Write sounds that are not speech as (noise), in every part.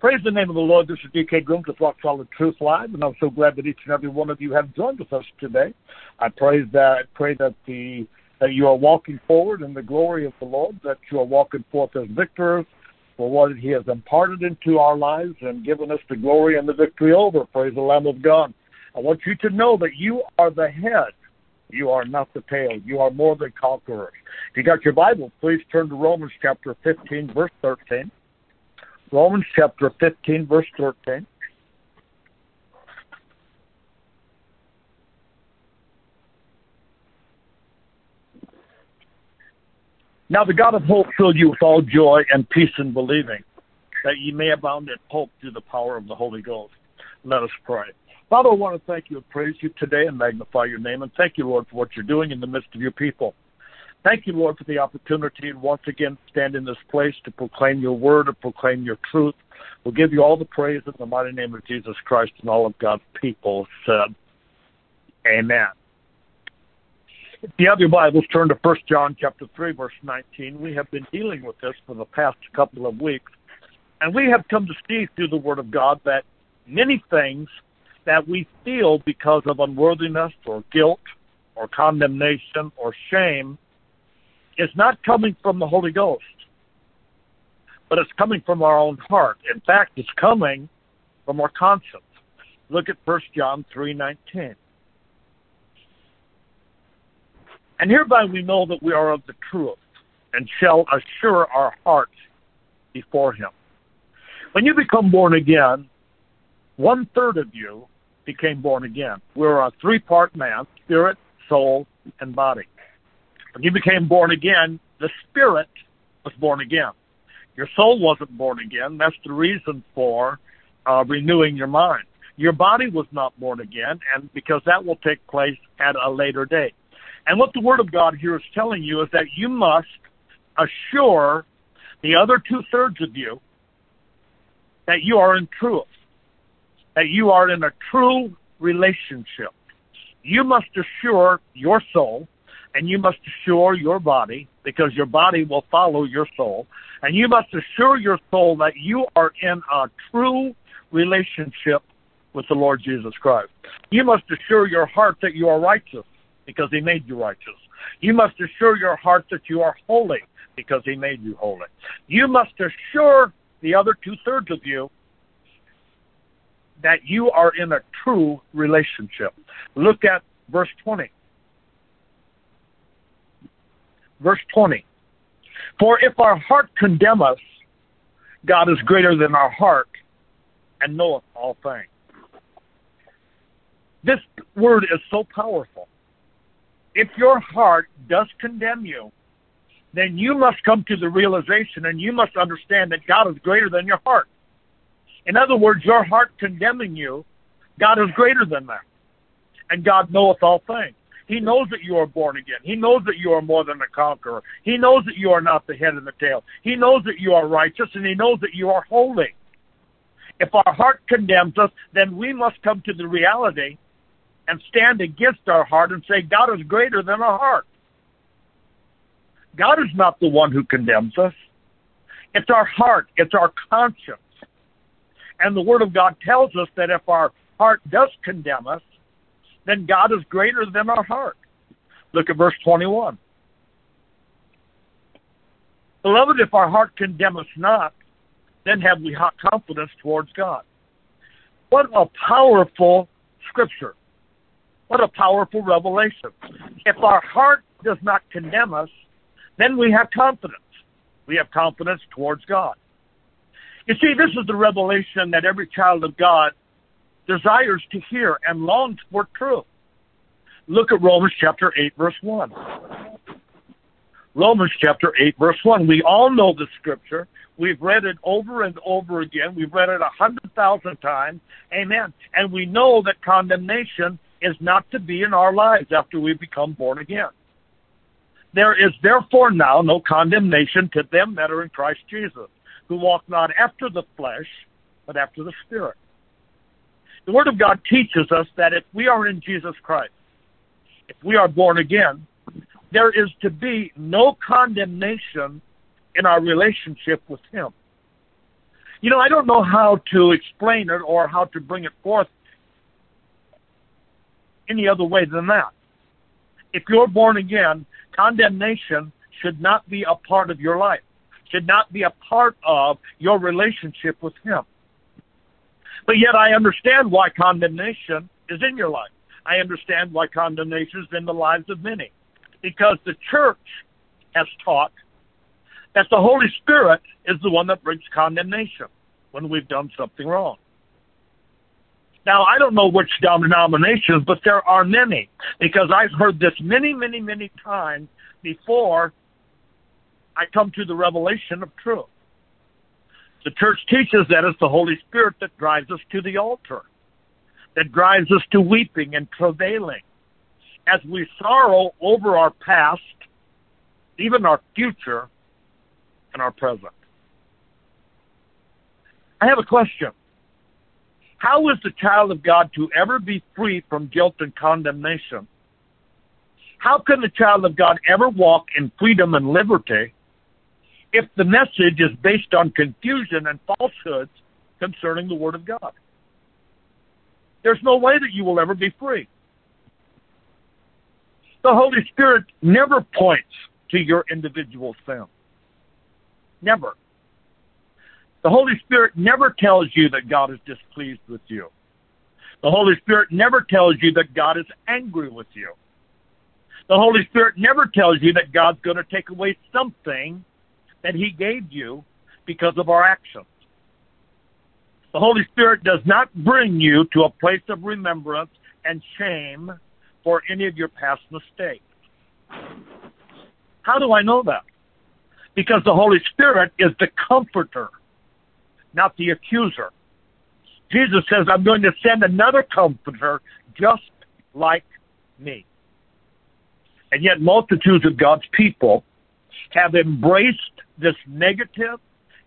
Praise the name of the Lord. This is DK Grooms with Rock Solid Truth Live, and I'm so glad that each and every one of you have joined with us today. I pray that pray that the that you are walking forward in the glory of the Lord, that you are walking forth as victors for what He has imparted into our lives and given us the glory and the victory over. Praise the Lamb of God. I want you to know that you are the head. You are not the tail. You are more than conquerors. If you got your Bible, please turn to Romans chapter 15, verse 13. Romans chapter 15, verse 13. Now the God of hope fill you with all joy and peace in believing, that ye may abound in hope through the power of the Holy Ghost. Let us pray. Father, I want to thank you and praise you today and magnify your name. And thank you, Lord, for what you're doing in the midst of your people. Thank you, Lord, for the opportunity to once again stand in this place to proclaim your word, to proclaim your truth. We'll give you all the praise in the mighty name of Jesus Christ and all of God's people said, Amen. If you have your Bibles, turn to 1 John chapter 3, verse 19. We have been dealing with this for the past couple of weeks. And we have come to see through the Word of God that many things that we feel because of unworthiness or guilt or condemnation or shame is not coming from the Holy Ghost, but it's coming from our own heart. In fact, it's coming from our conscience. Look at 1 John 3:19. And hereby we know that we are of the truth and shall assure our hearts before him. When you become born again, one third of you became born again. We're a three part man spirit, soul, and body. When you became born again, the spirit was born again. Your soul wasn't born again. That's the reason for uh, renewing your mind. Your body was not born again, and because that will take place at a later date. And what the Word of God here is telling you is that you must assure the other two thirds of you that you are in truth, that you are in a true relationship. You must assure your soul and you must assure your body, because your body will follow your soul, and you must assure your soul that you are in a true relationship with the Lord Jesus Christ. You must assure your heart that you are righteous, because He made you righteous. You must assure your heart that you are holy, because He made you holy. You must assure the other two thirds of you that you are in a true relationship. Look at verse 20. Verse 20. For if our heart condemn us, God is greater than our heart and knoweth all things. This word is so powerful. If your heart does condemn you, then you must come to the realization and you must understand that God is greater than your heart. In other words, your heart condemning you, God is greater than that. And God knoweth all things. He knows that you are born again. He knows that you are more than a conqueror. He knows that you are not the head and the tail. He knows that you are righteous and he knows that you are holy. If our heart condemns us, then we must come to the reality and stand against our heart and say, God is greater than our heart. God is not the one who condemns us. It's our heart. It's our conscience. And the Word of God tells us that if our heart does condemn us, then God is greater than our heart. Look at verse 21. Beloved, if our heart condemn us not, then have we hot confidence towards God. What a powerful scripture. What a powerful revelation. If our heart does not condemn us, then we have confidence. We have confidence towards God. You see, this is the revelation that every child of God desires to hear and longs for truth. Look at Romans chapter 8, verse 1. Romans chapter 8, verse 1. We all know the scripture. We've read it over and over again. We've read it a hundred thousand times. Amen. And we know that condemnation is not to be in our lives after we become born again. There is therefore now no condemnation to them that are in Christ Jesus, who walk not after the flesh, but after the Spirit. The Word of God teaches us that if we are in Jesus Christ, if we are born again, there is to be no condemnation in our relationship with Him. You know, I don't know how to explain it or how to bring it forth any other way than that. If you're born again, condemnation should not be a part of your life, should not be a part of your relationship with Him. But yet I understand why condemnation is in your life. I understand why condemnation is in the lives of many. Because the church has taught that the Holy Spirit is the one that brings condemnation when we've done something wrong. Now, I don't know which denominations, but there are many because I've heard this many, many, many times before I come to the revelation of truth. The church teaches that it's the Holy Spirit that drives us to the altar, that drives us to weeping and travailing as we sorrow over our past, even our future, and our present. I have a question. How is the child of God to ever be free from guilt and condemnation? How can the child of God ever walk in freedom and liberty if the message is based on confusion and falsehoods concerning the Word of God? There's no way that you will ever be free. The Holy Spirit never points to your individual sin. Never. The Holy Spirit never tells you that God is displeased with you. The Holy Spirit never tells you that God is angry with you. The Holy Spirit never tells you that God's going to take away something that He gave you because of our actions. The Holy Spirit does not bring you to a place of remembrance and shame for any of your past mistakes. How do I know that? Because the Holy Spirit is the comforter, not the accuser. Jesus says, I'm going to send another comforter just like me. And yet multitudes of God's people have embraced this negative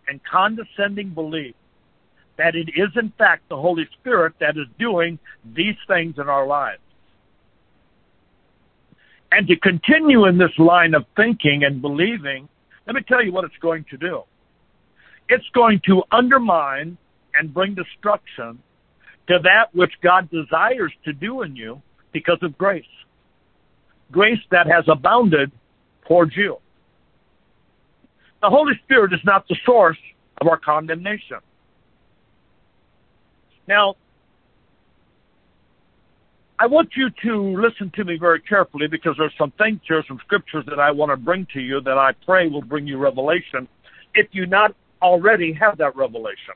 and condescending belief that it is in fact the Holy Spirit that is doing these things in our lives. And to continue in this line of thinking and believing, let me tell you what it's going to do. It's going to undermine and bring destruction to that which God desires to do in you because of grace. Grace that has abounded towards you. The Holy Spirit is not the source of our condemnation. Now, I want you to listen to me very carefully because there's some things here, some scriptures that I want to bring to you that I pray will bring you revelation if you not already have that revelation.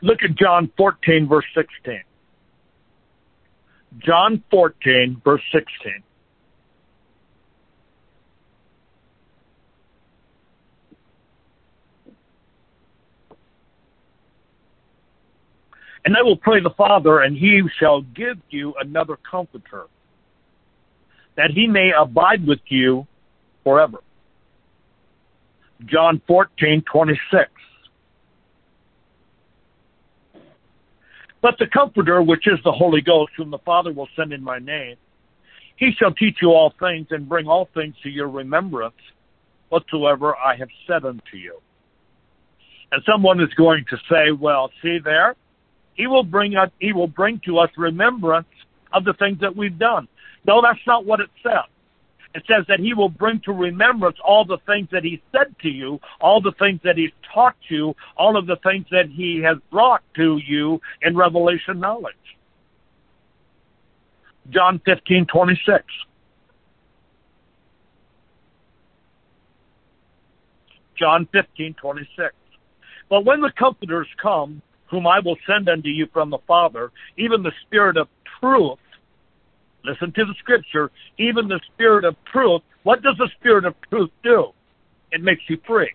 Look at John 14, verse 16. John 14, verse 16. And I will pray the Father, and he shall give you another comforter, that he may abide with you forever. John 14, 26. But the Comforter, which is the Holy Ghost, whom the Father will send in my name, he shall teach you all things and bring all things to your remembrance whatsoever I have said unto you. And someone is going to say, well, see there, he will bring us, he will bring to us remembrance of the things that we've done. No, that's not what it says. It says that he will bring to remembrance all the things that he said to you, all the things that he's taught you, all of the things that he has brought to you in revelation knowledge. John 15, 26. John 15, 26. But when the comforters come, whom I will send unto you from the Father, even the Spirit of truth. Listen to the scripture. Even the Spirit of truth. What does the Spirit of truth do? It makes you free.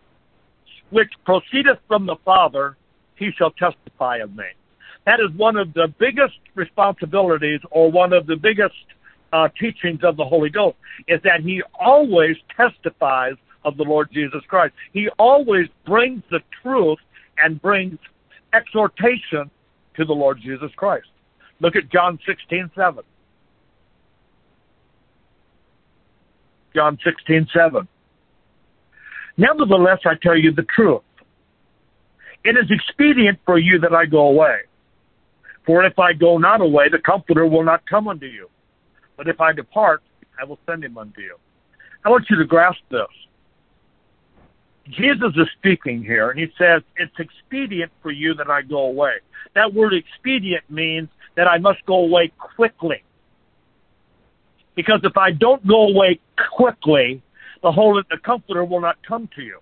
Which proceedeth from the Father, he shall testify of me. That is one of the biggest responsibilities or one of the biggest uh, teachings of the Holy Ghost is that he always testifies of the Lord Jesus Christ. He always brings the truth and brings exhortation to the Lord Jesus Christ. Look at John 16, 7. John 16, 7. Nevertheless, I tell you the truth. It is expedient for you that I go away. For if I go not away, the Comforter will not come unto you. But if I depart, I will send him unto you. I want you to grasp this. Jesus is speaking here, and he says, It's expedient for you that I go away. That word expedient means that I must go away quickly. Because if I don't go away quickly, the Holy the Comforter will not come to you.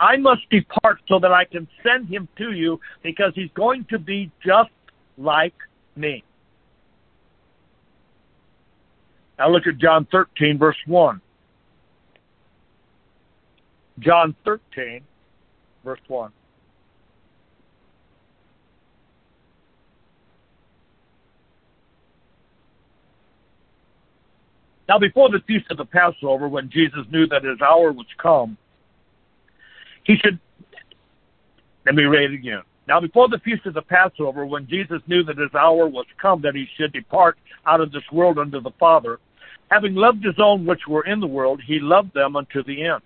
I must depart so that I can send him to you because he's going to be just like me. Now look at John 13, verse 1. John 13, verse 1. Now, before the feast of the Passover, when Jesus knew that his hour was come, he should. Let me read it again. Now, before the feast of the Passover, when Jesus knew that his hour was come that he should depart out of this world unto the Father, having loved his own which were in the world, he loved them unto the end.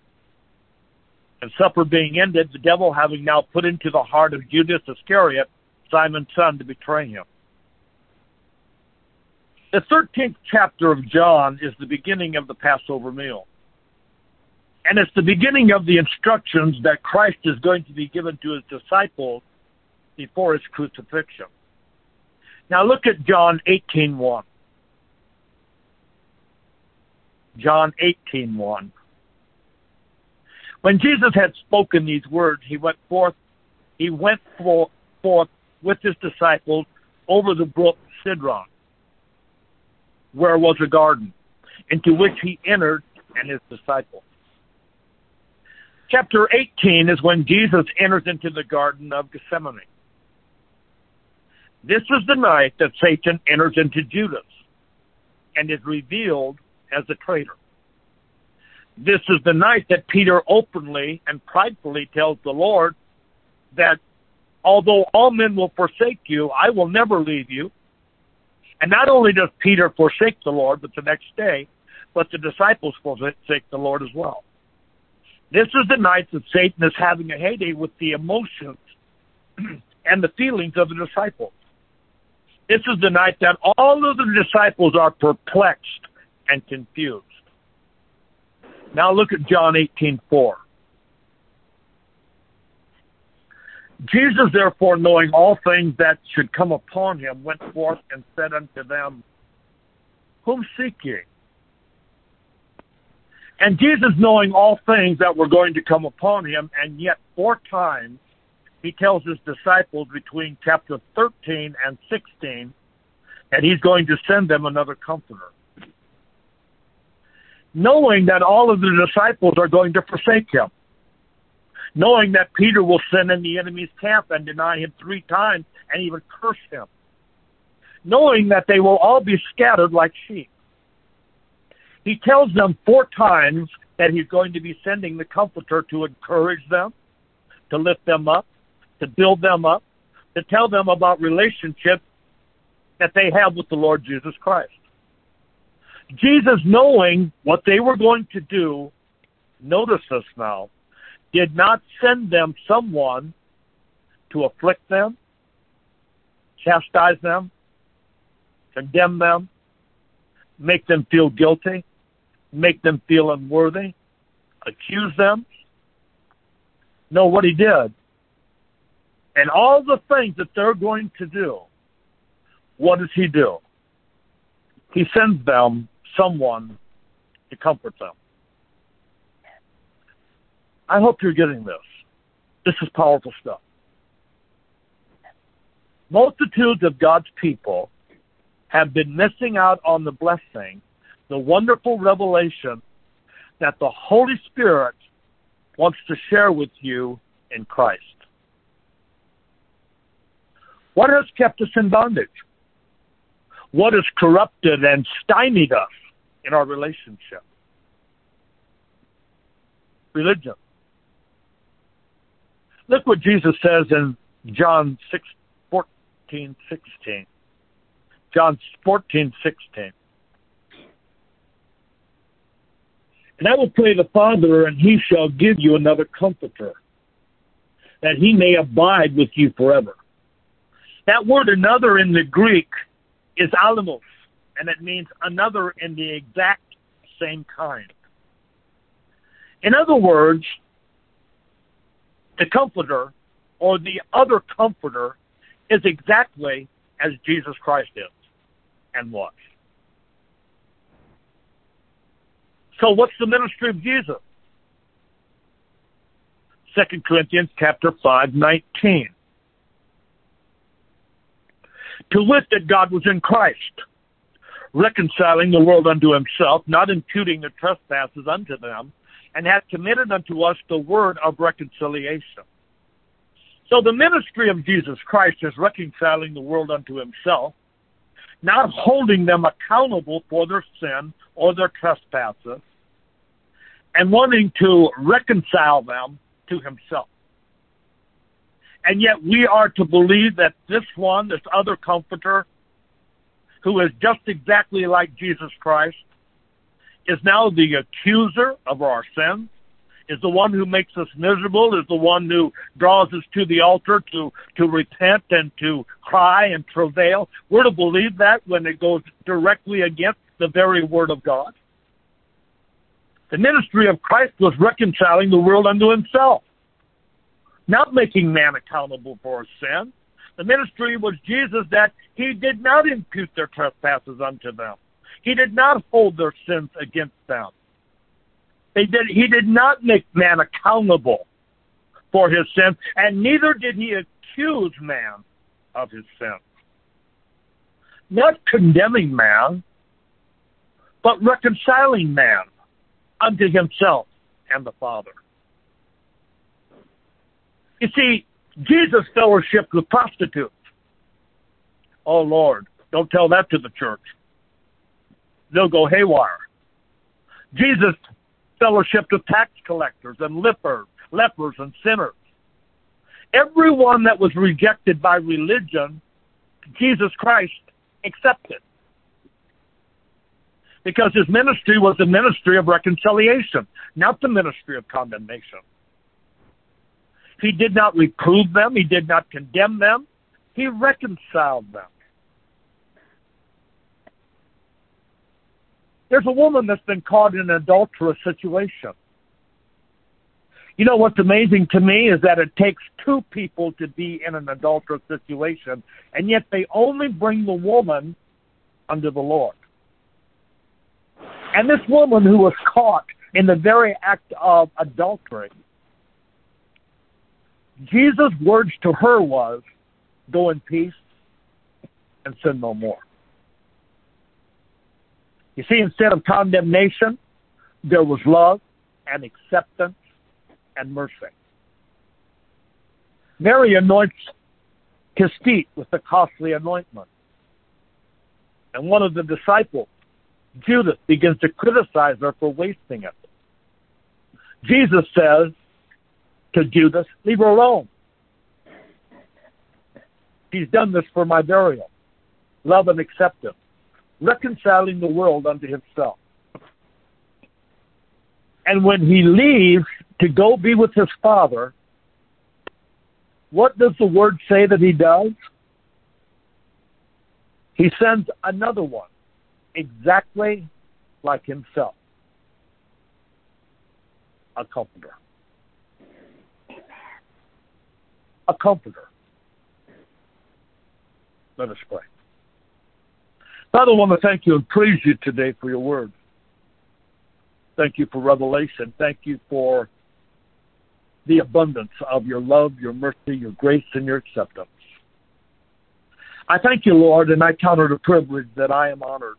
And supper being ended, the devil having now put into the heart of Judas Iscariot, Simon's son, to betray him. The 13th chapter of John is the beginning of the Passover meal. And it's the beginning of the instructions that Christ is going to be given to his disciples before his crucifixion. Now look at John 18:1. John 18:1. When Jesus had spoken these words, he went forth he went for, forth with his disciples over the brook Cedron, where was a garden, into which he entered and his disciples. Chapter 18 is when Jesus enters into the Garden of Gethsemane. This is the night that Satan enters into Judas and is revealed as a traitor. This is the night that Peter openly and pridefully tells the Lord that although all men will forsake you, I will never leave you. And not only does Peter forsake the Lord, but the next day, but the disciples forsake the Lord as well. This is the night that Satan is having a heyday with the emotions (clears throat) and the feelings of the disciples. This is the night that all of the disciples are perplexed and confused. Now look at John 18:4. Jesus, therefore, knowing all things that should come upon him, went forth and said unto them, Whom seek ye? And Jesus, knowing all things that were going to come upon him, and yet four times he tells his disciples between chapter 13 and 16 that he's going to send them another comforter knowing that all of the disciples are going to forsake him, knowing that Peter will sin in the enemy's camp and deny him three times and even curse him, knowing that they will all be scattered like sheep. He tells them four times that he's going to be sending the Comforter to encourage them, to lift them up, to build them up, to tell them about relationships that they have with the Lord Jesus Christ. Jesus, knowing what they were going to do, notice this now, did not send them someone to afflict them, chastise them, condemn them, make them feel guilty, make them feel unworthy, accuse them. No, what he did. And all the things that they're going to do, what does he do? He sends them someone to comfort them. I hope you're getting this. This is powerful stuff. Multitudes of God's people have been missing out on the blessing, the wonderful revelation that the Holy Spirit wants to share with you in Christ. What has kept us in bondage? What has corrupted and stymied us? In our relationship. Religion. Look what Jesus says in John 6, 14, 16. John 14, 16. And I will pray the Father, and he shall give you another comforter, that he may abide with you forever. That word another in the Greek is alamos, and it means another in the exact same kind. In other words, the comforter or the other comforter is exactly as Jesus Christ is and was. So what's the ministry of Jesus? Second Corinthians chapter 5, 19. To wit that God was in Christ, reconciling the world unto himself, not imputing the trespasses unto them, and hath committed unto us the word of reconciliation. So the ministry of Jesus Christ is reconciling the world unto himself, not holding them accountable for their sin or their trespasses, and wanting to reconcile them to himself. And yet we are to believe that this one, this other comforter, who is just exactly like Jesus Christ, is now the accuser of our sins, is the one who makes us miserable, is the one who draws us to the altar to, to repent and to cry and travail. We're to believe that when it goes directly against the very word of God. The ministry of Christ was reconciling the world unto himself, not making man accountable for his sin. The ministry was Jesus that he did not impute their trespasses unto them. He did not hold their sins against them. They did, he did not make man accountable for his sins, and neither did he accuse man of his sins. Not condemning man, but reconciling man unto himself and the Father. You see, Jesus fellowshiped with prostitutes. Oh Lord, don't tell that to the church. They'll go haywire. Jesus fellowshiped with tax collectors and lepers, lepers and sinners. Everyone that was rejected by religion, Jesus Christ accepted. Because his ministry was the ministry of reconciliation, not the ministry of condemnation. He did not reprove them. He did not condemn them. He reconciled them. There's a woman that's been caught in an adulterous situation. You know what's amazing to me is that it takes two people to be in an adulterous situation, and yet they only bring the woman under the Lord. And this woman who was caught in the very act of adultery Jesus' words to her was, Go in peace and sin no more. You see, instead of condemnation, there was love and acceptance and mercy. Mary anoints his feet with the costly anointment. And one of the disciples, Judas, begins to criticize her for wasting it. Jesus says, to do this. leave her alone. He's done this for my burial. Love and acceptance. Reconciling the world unto himself. And when he leaves to go be with his father, what does the word say that he does? He sends another one, exactly like himself, a comforter. A comforter. Let us pray. Father, I want to thank you and praise you today for your word. Thank you for revelation. Thank you for the abundance of your love, your mercy, your grace, and your acceptance. I thank you, Lord, and I count it a privilege that I am honored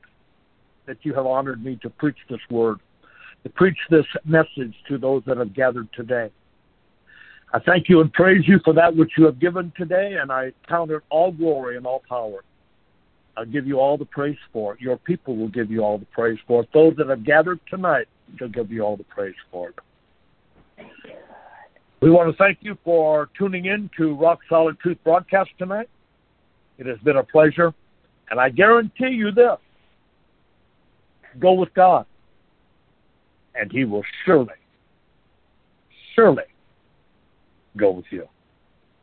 that you have honored me to preach this word, to preach this message to those that have gathered today. I thank you and praise you for that which you have given today, and I count it all glory and all power. I'll give you all the praise for it. Your people will give you all the praise for it. Those that have gathered tonight shall give you all the praise for it. We want to thank you for tuning in to Rock Solid Truth broadcast tonight. It has been a pleasure, and I guarantee you this go with God, and He will surely, surely go with you.